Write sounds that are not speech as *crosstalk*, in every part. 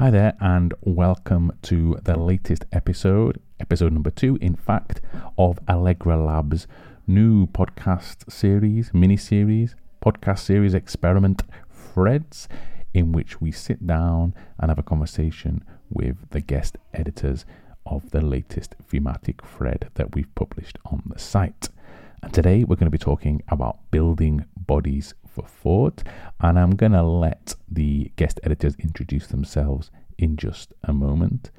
Hi there, and welcome to the latest episode, episode number two, in fact, of Allegra Labs' new podcast series, mini series, podcast series experiment, Threads, in which we sit down and have a conversation with the guest editors of the latest thematic thread that we've published on the site. And today we're going to be talking about building bodies for thought, and I'm going to let the guest editors introduce themselves in just a moment.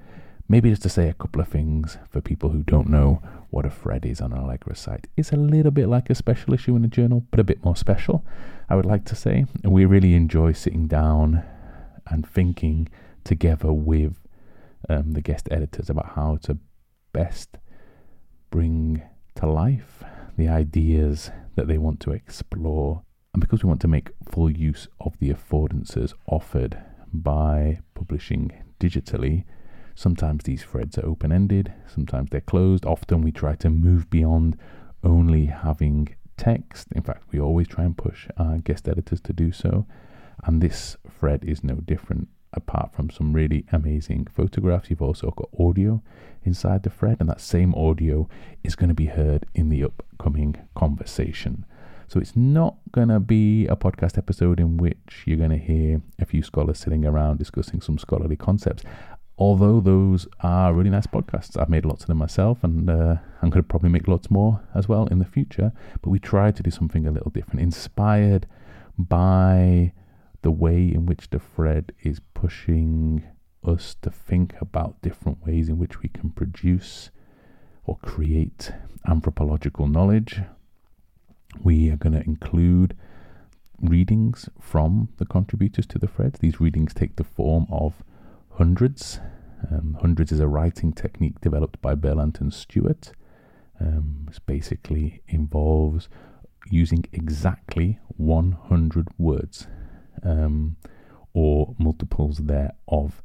Maybe just to say a couple of things for people who don't know what a thread is on an Allegra site. It's a little bit like a special issue in a journal, but a bit more special, I would like to say. We really enjoy sitting down and thinking together with um, the guest editors about how to best bring to life the ideas that they want to explore. And because we want to make full use of the affordances offered by publishing digitally, sometimes these threads are open ended, sometimes they're closed. Often we try to move beyond only having text. In fact, we always try and push our guest editors to do so. And this thread is no different apart from some really amazing photographs, you've also got audio inside the thread, and that same audio is going to be heard in the upcoming conversation. So it's not going to be a podcast episode in which you're going to hear a few scholars sitting around discussing some scholarly concepts. Although those are really nice podcasts, I've made lots of them myself, and uh, I'm going to probably make lots more as well in the future. But we tried to do something a little different, inspired by the way in which the thread is pushing us to think about different ways in which we can produce or create anthropological knowledge. We are going to include readings from the contributors to the thread. These readings take the form of hundreds. Um, hundreds is a writing technique developed by Berlant and Stewart. Um, basically involves using exactly 100 words um, or multiples thereof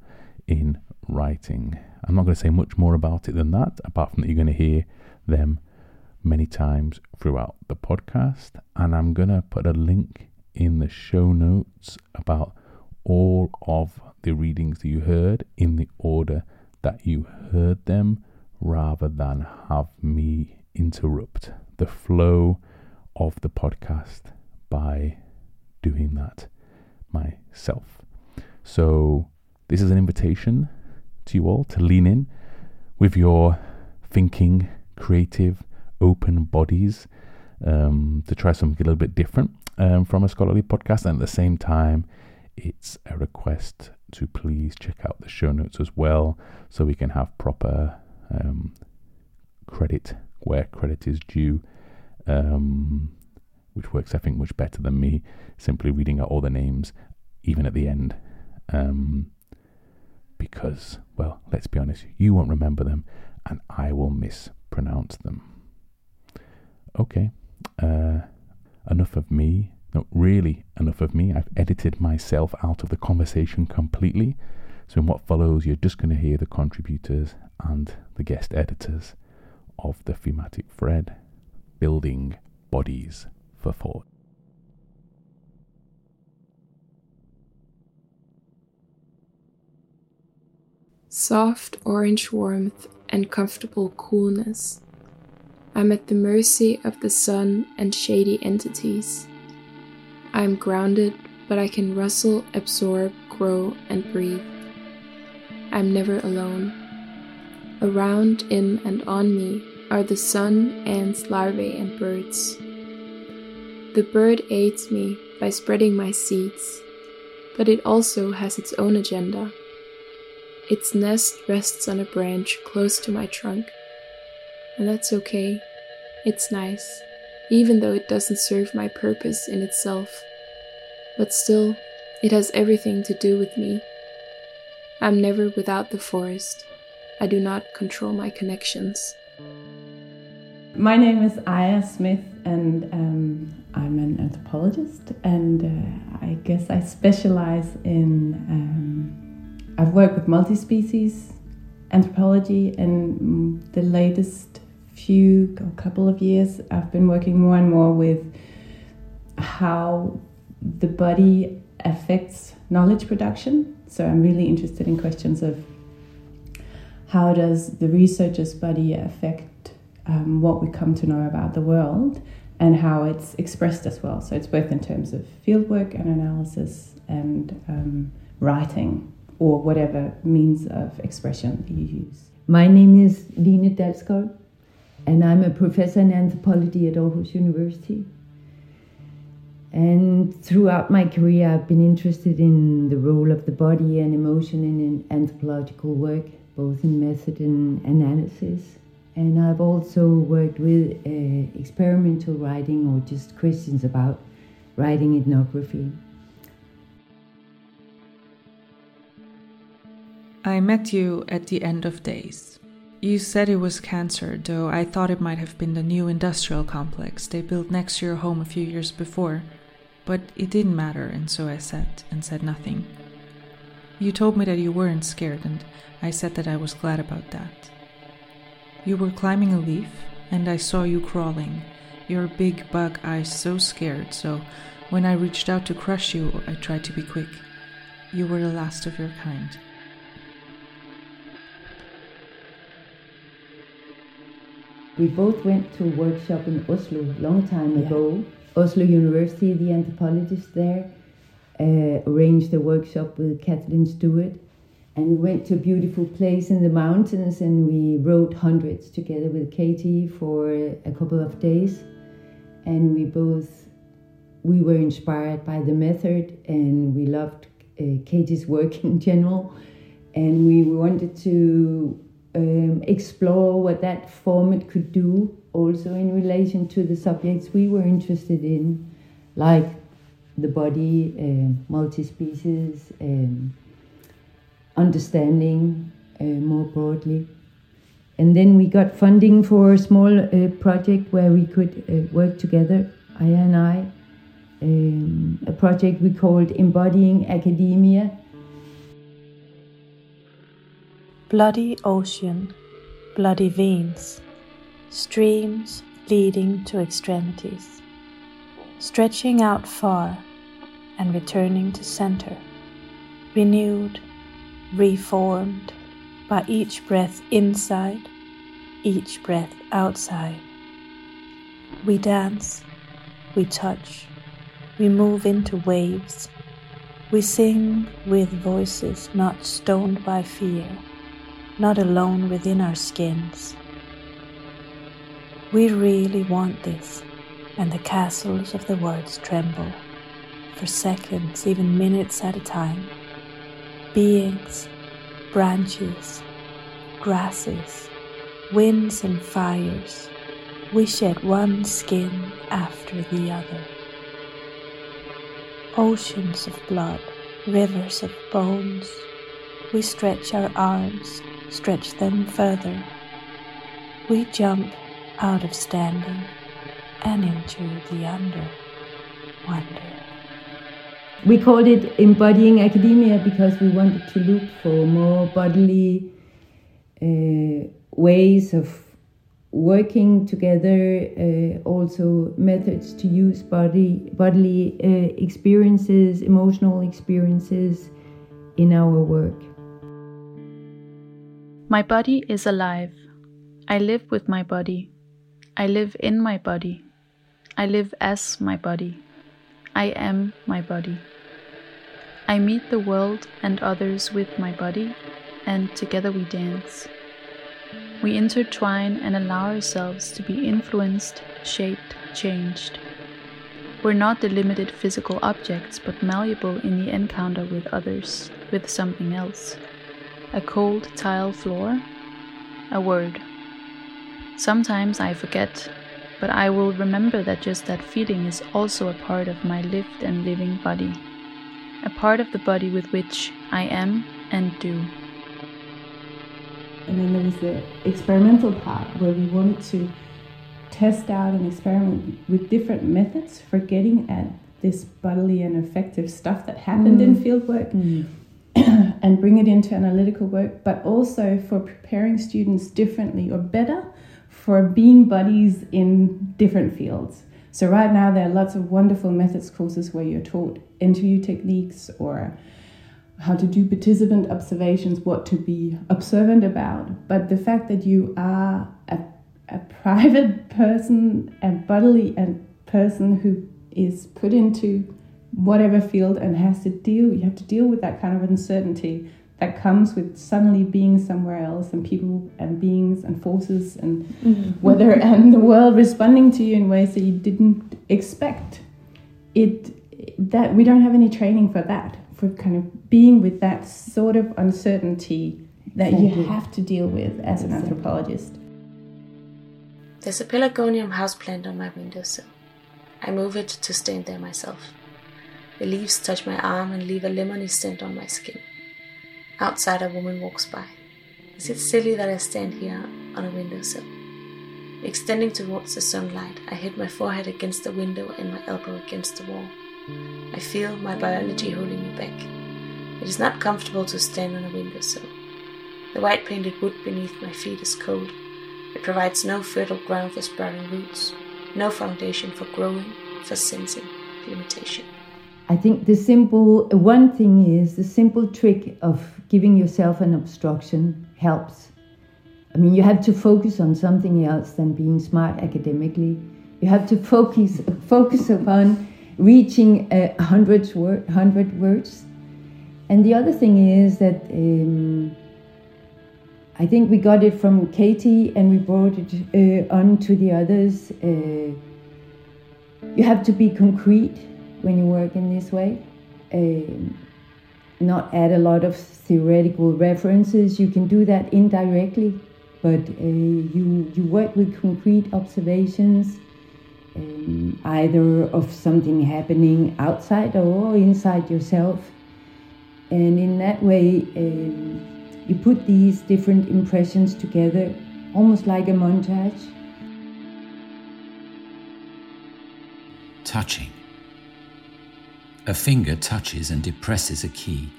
in writing. I'm not going to say much more about it than that, apart from that you're going to hear them many times throughout the podcast. And I'm going to put a link in the show notes about all of the readings that you heard in the order that you heard them rather than have me interrupt the flow of the podcast by doing that myself. So, this is an invitation to you all to lean in with your thinking, creative, open bodies um, to try something a little bit different um, from a scholarly podcast. And at the same time, it's a request to please check out the show notes as well so we can have proper um, credit where credit is due. Um, which works, I think, much better than me simply reading out all the names, even at the end. Um, because, well, let's be honest, you won't remember them and I will mispronounce them. Okay, uh, enough of me. Not really enough of me. I've edited myself out of the conversation completely. So, in what follows, you're just going to hear the contributors and the guest editors of the thematic thread building bodies for thought. Soft orange warmth and comfortable coolness. I'm at the mercy of the sun and shady entities. I'm grounded, but I can rustle, absorb, grow, and breathe. I'm never alone. Around, in, and on me are the sun, ants, larvae, and birds. The bird aids me by spreading my seeds, but it also has its own agenda. Its nest rests on a branch close to my trunk, and that's okay. It's nice, even though it doesn't serve my purpose in itself. But still, it has everything to do with me. I'm never without the forest. I do not control my connections. My name is Aja Smith, and um, I'm an anthropologist, and uh, I guess I specialize in. Um, I've worked with multi species anthropology, and the latest few couple of years, I've been working more and more with how the body affects knowledge production. So I'm really interested in questions of how does the researcher's body affect um, what we come to know about the world and how it's expressed as well. So it's both in terms of fieldwork and analysis and um, writing or whatever means of expression you use. My name is Line Dalsgård, and I'm a professor in anthropology at Aarhus University. And throughout my career, I've been interested in the role of the body and emotion in anthropological work, both in method and analysis. And I've also worked with uh, experimental writing or just questions about writing ethnography. I met you at the end of days. You said it was cancer, though I thought it might have been the new industrial complex they built next to your home a few years before. But it didn't matter, and so I sat and said nothing. You told me that you weren't scared, and I said that I was glad about that. You were climbing a leaf, and I saw you crawling, your big bug eyes so scared, so when I reached out to crush you, I tried to be quick. You were the last of your kind. We both went to a workshop in Oslo a long time yeah. ago. Oslo University, the anthropologist there, uh, arranged a workshop with Kathleen Stewart. And we went to a beautiful place in the mountains and we wrote hundreds together with Katie for a couple of days. And we both, we were inspired by the method and we loved uh, Katie's work *laughs* in general. And we wanted to um, explore what that format could do also in relation to the subjects we were interested in, like the body, uh, multi-species, um, understanding uh, more broadly. And then we got funding for a small uh, project where we could uh, work together, Aja and I, um, a project we called Embodying Academia, bloody ocean, bloody veins, streams leading to extremities, stretching out far and returning to center, renewed, reformed by each breath inside, each breath outside. We dance, we touch, we move into waves, we sing with voices not stoned by fear not alone within our skins. We really want this, and the castles of the words tremble for seconds, even minutes at a time. Beings, branches, grasses, winds, and fires, we shed one skin after the other. Oceans of blood, rivers of bones, we stretch our arms stretch them further. We jump out of standing and into the under wonder. We called it embodying academia because we wanted to look for more bodily uh, ways of working together, uh, also methods to use body bodily uh, experiences, emotional experiences in our work. My body is alive. I live with my body. I live in my body. I live as my body. I am my body. I meet the world and others with my body, and together we dance. We intertwine and allow ourselves to be influenced, shaped, changed. We're not delimited physical objects, but malleable in the encounter with others, with something else a cold tile floor, a word. Sometimes I forget, but I will remember that just that feeling is also a part of my lived and living body, a part of the body with which I am and do. And then there was the experimental part where we wanted to test out and experiment with different methods for getting at this bodily and affective stuff that happened mm. in fieldwork. Mm *clears throat* and bring it into analytical work, but also for preparing students differently or better for being buddies in different fields. So, right now, there are lots of wonderful methods courses where you're taught interview techniques or how to do participant observations, what to be observant about. But the fact that you are a, a *laughs* private person, a bodily and person who is put into whatever field and has to deal, you have to deal with that kind of uncertainty that comes with suddenly being somewhere else and people and beings and forces and mm-hmm. weather *laughs* and the world responding to you in ways that you didn't expect. It that we don't have any training for that for kind of being with that sort of uncertainty that you have to deal with as an anthropologist. There's a pelargonium houseplant on my windowsill. I move it to stand there myself. The leaves touch my arm and leave a lemony scent on my skin. Outside, a woman walks by. Is it silly that I stand here on a windowsill? Extending towards the sunlight, I hit my forehead against the window and my elbow against the wall. I feel my biology holding me back. It is not comfortable to stand on a windowsill. The white painted wood beneath my feet is cold. It provides no fertile ground for sprouting roots, no foundation for growing, for sensing, limitation. I think the simple one thing is the simple trick of giving yourself an obstruction helps. I mean, you have to focus on something else than being smart academically. You have to focus *laughs* focus upon reaching a hundred word, hundred words. And the other thing is that um, I think we got it from Katie and we brought it uh, on to the others. Uh, you have to be concrete when you work in this way. Uh, not add a lot of theoretical references. You can do that indirectly, but uh, you you work with concrete observations, um, either of something happening outside or inside yourself, and in that way, um, you put these different impressions together, almost like a montage. Touching. A finger touches and depresses a key.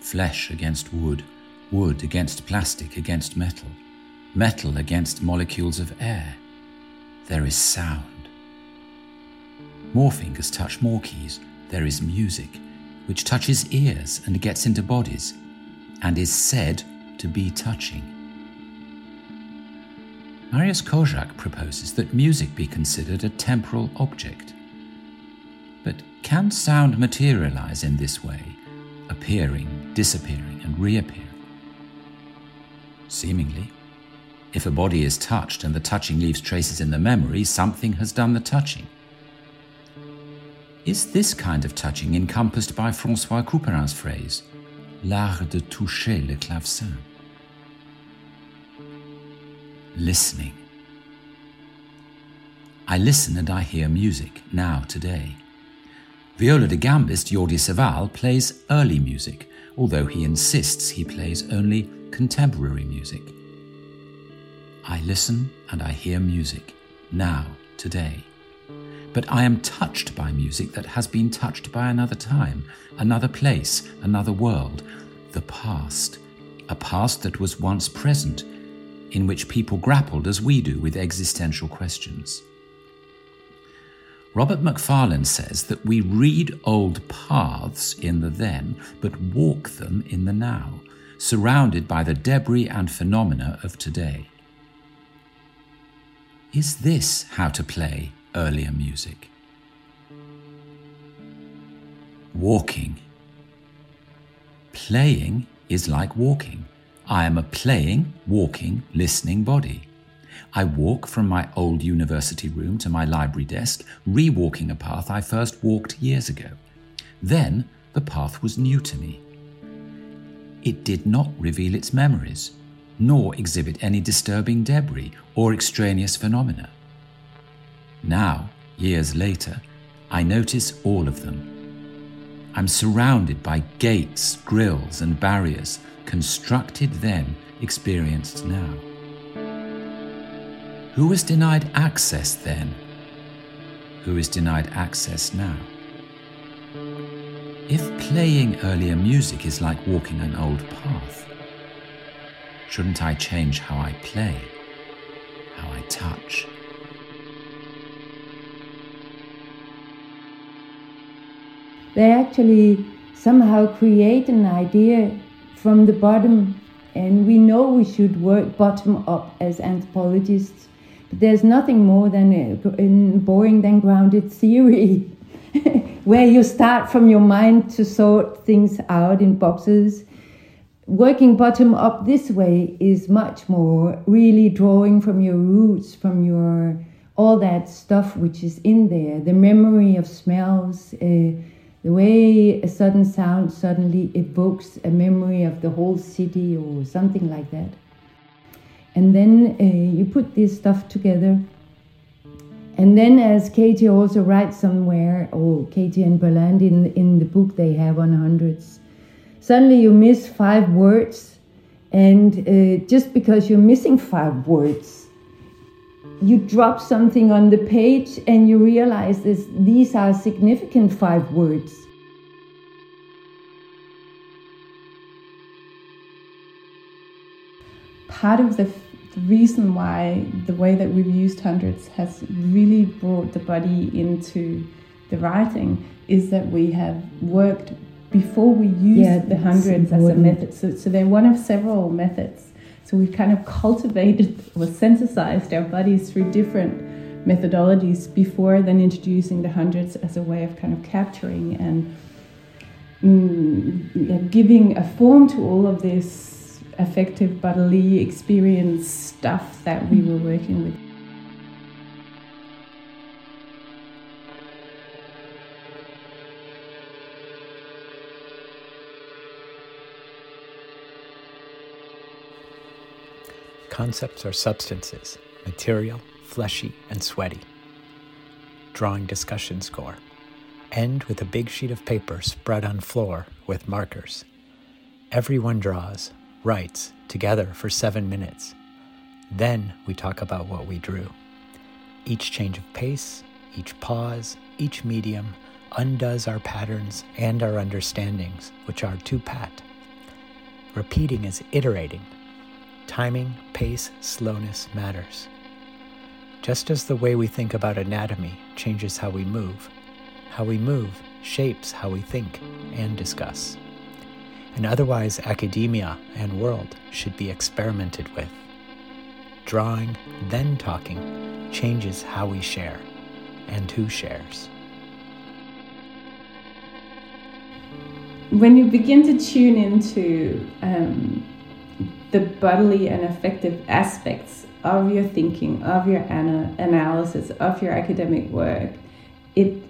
Flesh against wood, wood against plastic against metal, metal against molecules of air. There is sound. More fingers touch more keys. There is music, which touches ears and gets into bodies, and is said to be touching. Mariusz Kozak proposes that music be considered a temporal object. Can sound materialize in this way, appearing, disappearing, and reappearing? Seemingly. If a body is touched and the touching leaves traces in the memory, something has done the touching. Is this kind of touching encompassed by Francois Couperin's phrase, l'art de toucher le clavecin? Listening. I listen and I hear music now, today. Viola da gambist Jordi Savall plays early music, although he insists he plays only contemporary music. I listen and I hear music, now, today. But I am touched by music that has been touched by another time, another place, another world, the past, a past that was once present, in which people grappled as we do with existential questions. Robert Macfarlane says that we read old paths in the then, but walk them in the now, surrounded by the debris and phenomena of today. Is this how to play earlier music? Walking. Playing is like walking. I am a playing, walking, listening body. I walk from my old university room to my library desk, re-walking a path I first walked years ago. Then the path was new to me. It did not reveal its memories, nor exhibit any disturbing debris or extraneous phenomena. Now, years later, I notice all of them. I'm surrounded by gates, grills, and barriers, constructed then, experienced now. Who was denied access then? Who is denied access now? If playing earlier music is like walking an old path, shouldn't I change how I play, how I touch? they actually somehow create an idea from the bottom. And we know we should work bottom up as anthropologists. There's nothing more than boring than grounded theory, *laughs* where you start from your mind to sort things out in boxes working bottom up this way is much more really drawing from your roots, from your all that stuff which is in there, the memory of smells, uh, the way a sudden sound suddenly evokes a memory of the whole city or something like that. And then uh, you put this stuff together. And then, as Katie also writes somewhere, or Katie and Berlant in, in the book they have on hundreds, suddenly you miss five words, and uh, just because you're missing five words, you drop something on the page and you realize this, these are significant five words. Part of the reason why the way that we've used hundreds has really brought the body into the writing is that we have worked before we use yeah, the hundreds as a method. So, so they're one of several methods. So we've kind of cultivated *laughs* or synthesized our bodies through different methodologies before then introducing the hundreds as a way of kind of capturing and mm, giving a form to all of this affective bodily experience stuff that we were working with. Concepts are substances, material, fleshy, and sweaty. Drawing discussion score. End with a big sheet of paper spread on floor with markers. Everyone draws, writes, together for seven minutes. Then we talk about what we drew. Each change of pace, each pause, each medium undoes our patterns and our understandings, which are too pat. Repeating is iterating, timing, pace, slowness matters. Just as the way we think about anatomy changes how we move, how we move shapes how we think and discuss. And otherwise, academia and world should be experimented with. Drawing, then talking, changes how we share and who shares. When you begin to tune into um, the bodily and affective aspects of your thinking, of your ana- analysis, of your academic work, it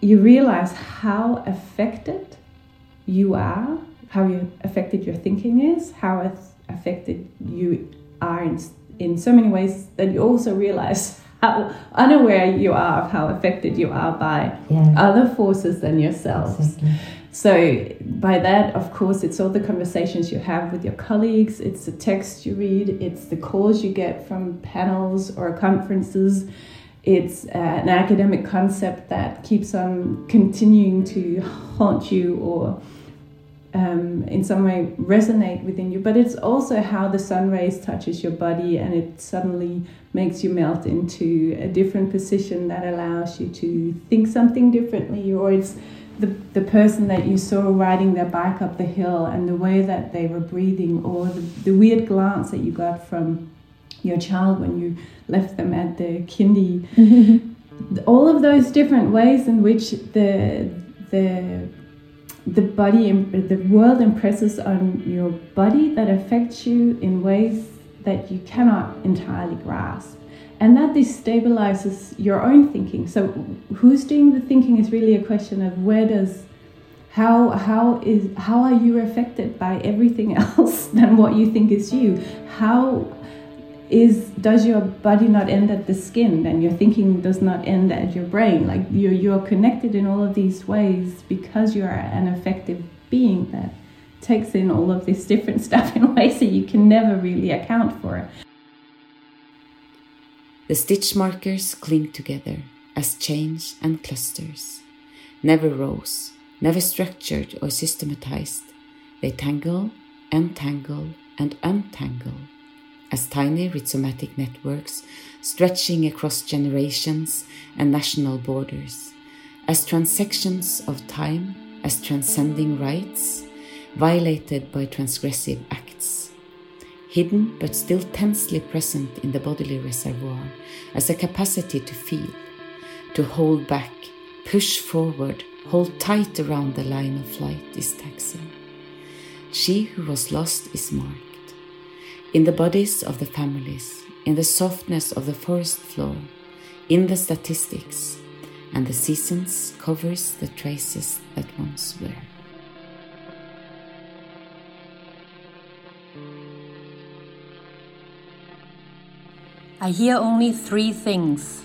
you realize how affected you are, how you affected your thinking is, how it's affected you are in, in so many ways that you also realize *laughs* how unaware you are of how affected you are by yeah. other forces than yourselves. Exactly. So, by that, of course, it's all the conversations you have with your colleagues, it's the text you read, it's the calls you get from panels or conferences, it's uh, an academic concept that keeps on continuing to haunt you or um, in some way resonate within you. But it's also how the sun rays touches your body and it suddenly makes you melt into a different position that allows you to think something differently, or it's the, the person that you saw riding their bike up the hill and the way that they were breathing, or the, the weird glance that you got from your child when you left them at the kindy. *laughs* All of those different ways in which the the the body the world impresses on your body that affects you in ways that you cannot entirely grasp. And that destabilizes your own thinking. So who's doing the thinking is really a question of where does how how is how are you affected by everything *laughs* else than what you think is you? How is does your body not end at the skin? And your thinking does not end at your brain. Like you're you're connected in all of these ways because you're an affective being that takes in all of this different *laughs* stuff in ways that you can never really account for the stitch markers cling together as chains and clusters. Never rose, never structured or systematized, they tangle, entangle, and untangle as tiny rhizomatic networks stretching across generations and national borders, as transactions of time, as transcending rights, violated by transgressive acts, hidden but still tensely present in the bodily reservoir, as a capacity to feel, to hold back, push forward, hold tight around the line of flight is taxing. She who was lost is marked. In the bodies of the families, in the softness of the forest floor, in the statistics, and the seasons covers the traces that once were. I hear only three things.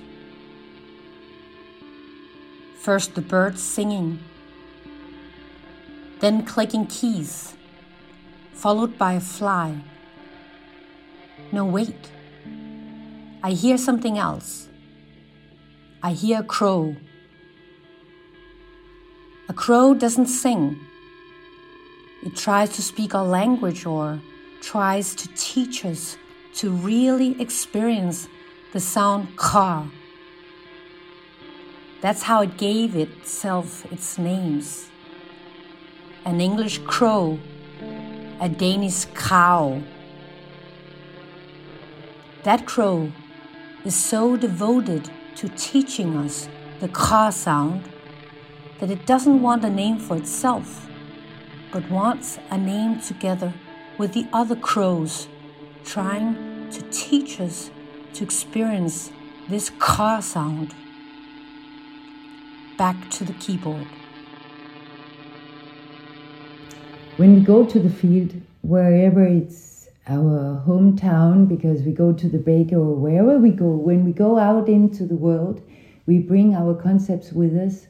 First, the birds singing, then clicking keys, followed by a fly. No, wait. I hear something else. I hear a crow. A crow doesn't sing. It tries to speak our language or tries to teach us to really experience the sound car. That's how it gave itself its names. An English crow, a Danish cow. That crow is so devoted to teaching us the car sound that it doesn't want a name for itself, but wants a name together with the other crows, trying to teach us to experience this car sound. Back to the keyboard. When we go to the field, wherever it's our hometown, because we go to the baker or wherever we go, when we go out into the world, we bring our concepts with us.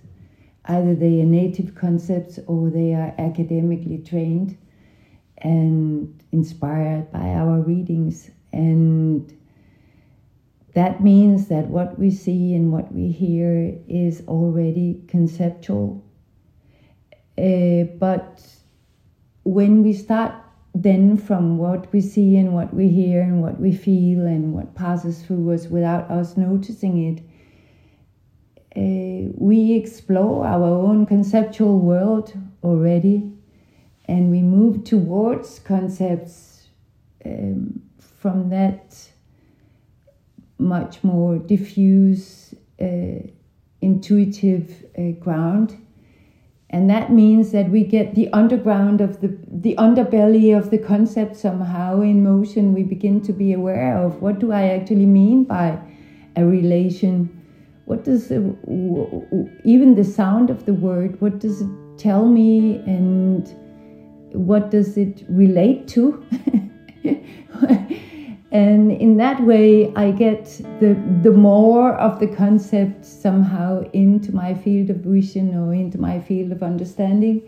Either they are native concepts or they are academically trained and inspired by our readings. And that means that what we see and what we hear is already conceptual. Uh, but when we start then from what we see and what we hear and what we feel and what passes through us without us noticing it, uh, we explore our own conceptual world already and we move towards concepts um, from that much more diffuse, uh, intuitive uh, ground. And that means that we get the underground of the, the underbelly of the concept somehow in motion. We begin to be aware of what do I actually mean by a relation? What does, even the sound of the word, what does it tell me and what does it relate to? *laughs* and in that way i get the the more of the concept somehow into my field of vision or into my field of understanding.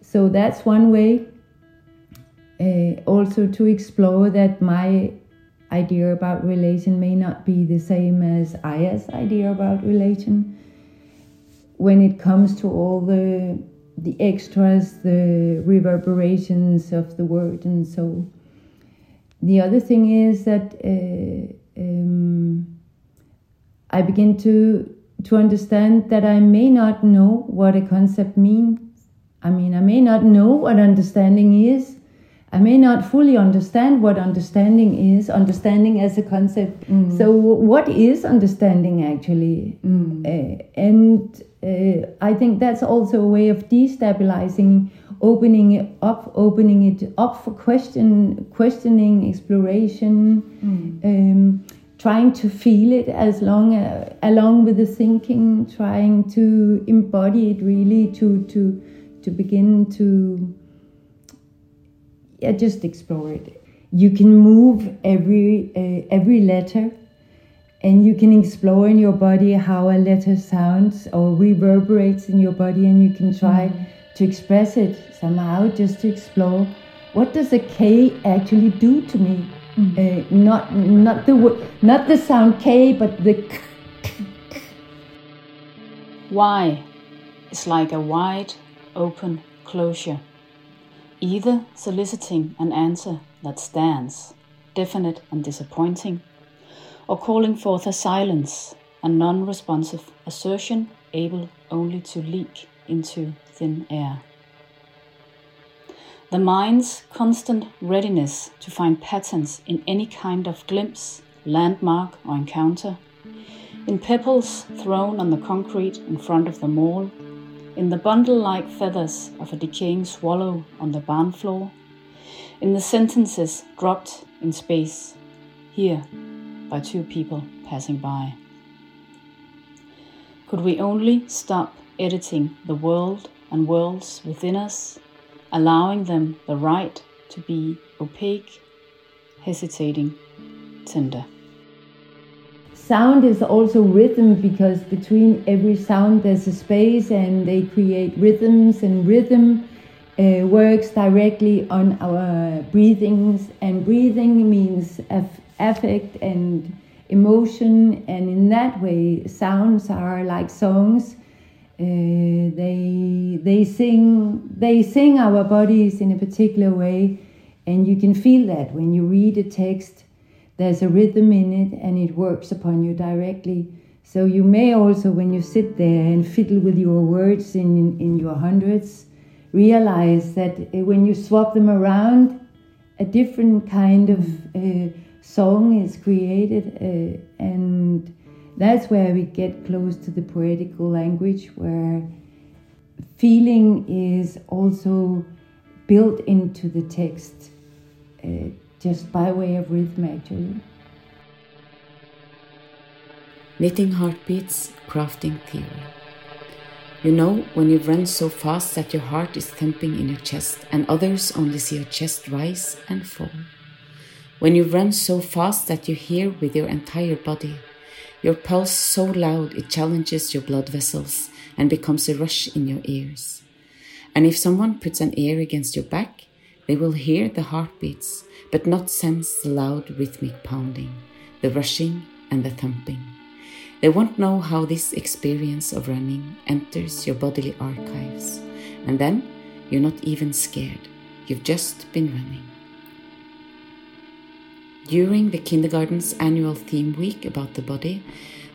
So that's one way uh, also to explore that my idea about relation may not be the same as Aja's idea about relation. When it comes to all the the extras the reverberations of the word and so the other thing is that uh, um, I begin to to understand that I may not know what a concept means. I mean, I may not know what understanding is. I may not fully understand what understanding is, understanding as a concept. Mm. So, what is understanding actually? Mm. Uh, and uh, I think that's also a way of destabilizing opening it up, opening it up for question, questioning, exploration, mm. um, trying to feel it as long uh, along with the thinking, trying to embody it really to to to begin to yeah just explore it. You can move every uh, every letter. And you can explore in your body how a letter sounds or reverberates in your body, and you can try mm to express it somehow, just to explore what does a K actually do to me? Mm. Uh, not not the not the sound K, but the k. Y is like a wide open closure, either soliciting an answer that stands, definite and disappointing, or calling forth a silence, a non responsive assertion able only to leak into thin air. The mind's constant readiness to find patterns in any kind of glimpse, landmark, or encounter, in pebbles thrown on the concrete in front of the mall, in the bundle like feathers of a decaying swallow on the barn floor, in the sentences dropped in space, here by two people passing by. Could we only stop editing the world and worlds within us, allowing them the right to be opaque, hesitating, tender? Sound is also rhythm because between every sound there's a space and they create rhythms, and rhythm uh, works directly on our breathings, and breathing means aff- affect and emotion, and in that way, sounds are like songs. Uh, they they sing they sing our bodies in a particular way, and you can feel that when you read a text. There's a rhythm in it, and it works upon you directly. So you may also, when you sit there and fiddle with your words in in your hundreds, realize that uh, when you swap them around, a different kind of uh, song is created, uh, and that's where we get close to the poetical language, where feeling is also built into the text, uh, just by way of rhythm, actually. Knitting heartbeats, crafting theory. You know, when you run so fast that your heart is thumping in your chest, and others only see your chest rise and fall. When you run so fast that you hear with your entire body, your pulse so loud it challenges your blood vessels and becomes a rush in your ears. And if someone puts an ear against your back, they will hear the heartbeats, but not sense the loud rhythmic pounding, the rushing and the thumping. They won't know how this experience of running enters your bodily archives, and then you're not even scared. You've just been running. During the kindergarten's annual theme week about the body,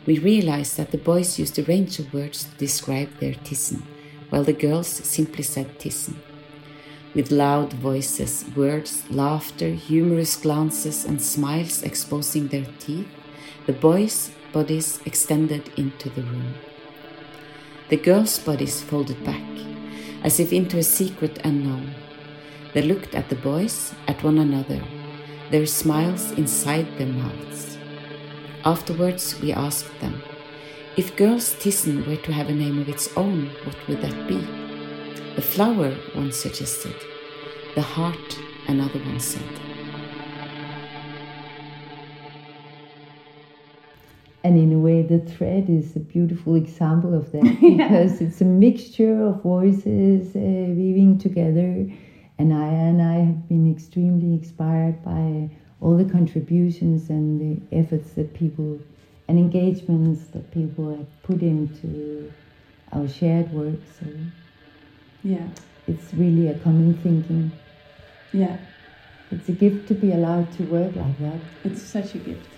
we realized that the boys used a range of words to describe their tissen, while the girls simply said tissen. With loud voices, words, laughter, humorous glances, and smiles exposing their teeth, the boys' bodies extended into the room. The girls' bodies folded back, as if into a secret unknown. They looked at the boys, at one another, their smiles inside their mouths. Afterwards, we asked them, if girls' tissen were to have a name of its own, what would that be? The flower, one suggested. The heart, another one said. And in a way, the thread is a beautiful example of that *laughs* because it's a mixture of voices uh, weaving together. And I and I have been extremely inspired by all the contributions and the efforts that people and engagements that people have put into our shared work. So Yeah. it's really a common thinking. Yeah. It's a gift to be allowed to work like that. It's such a gift.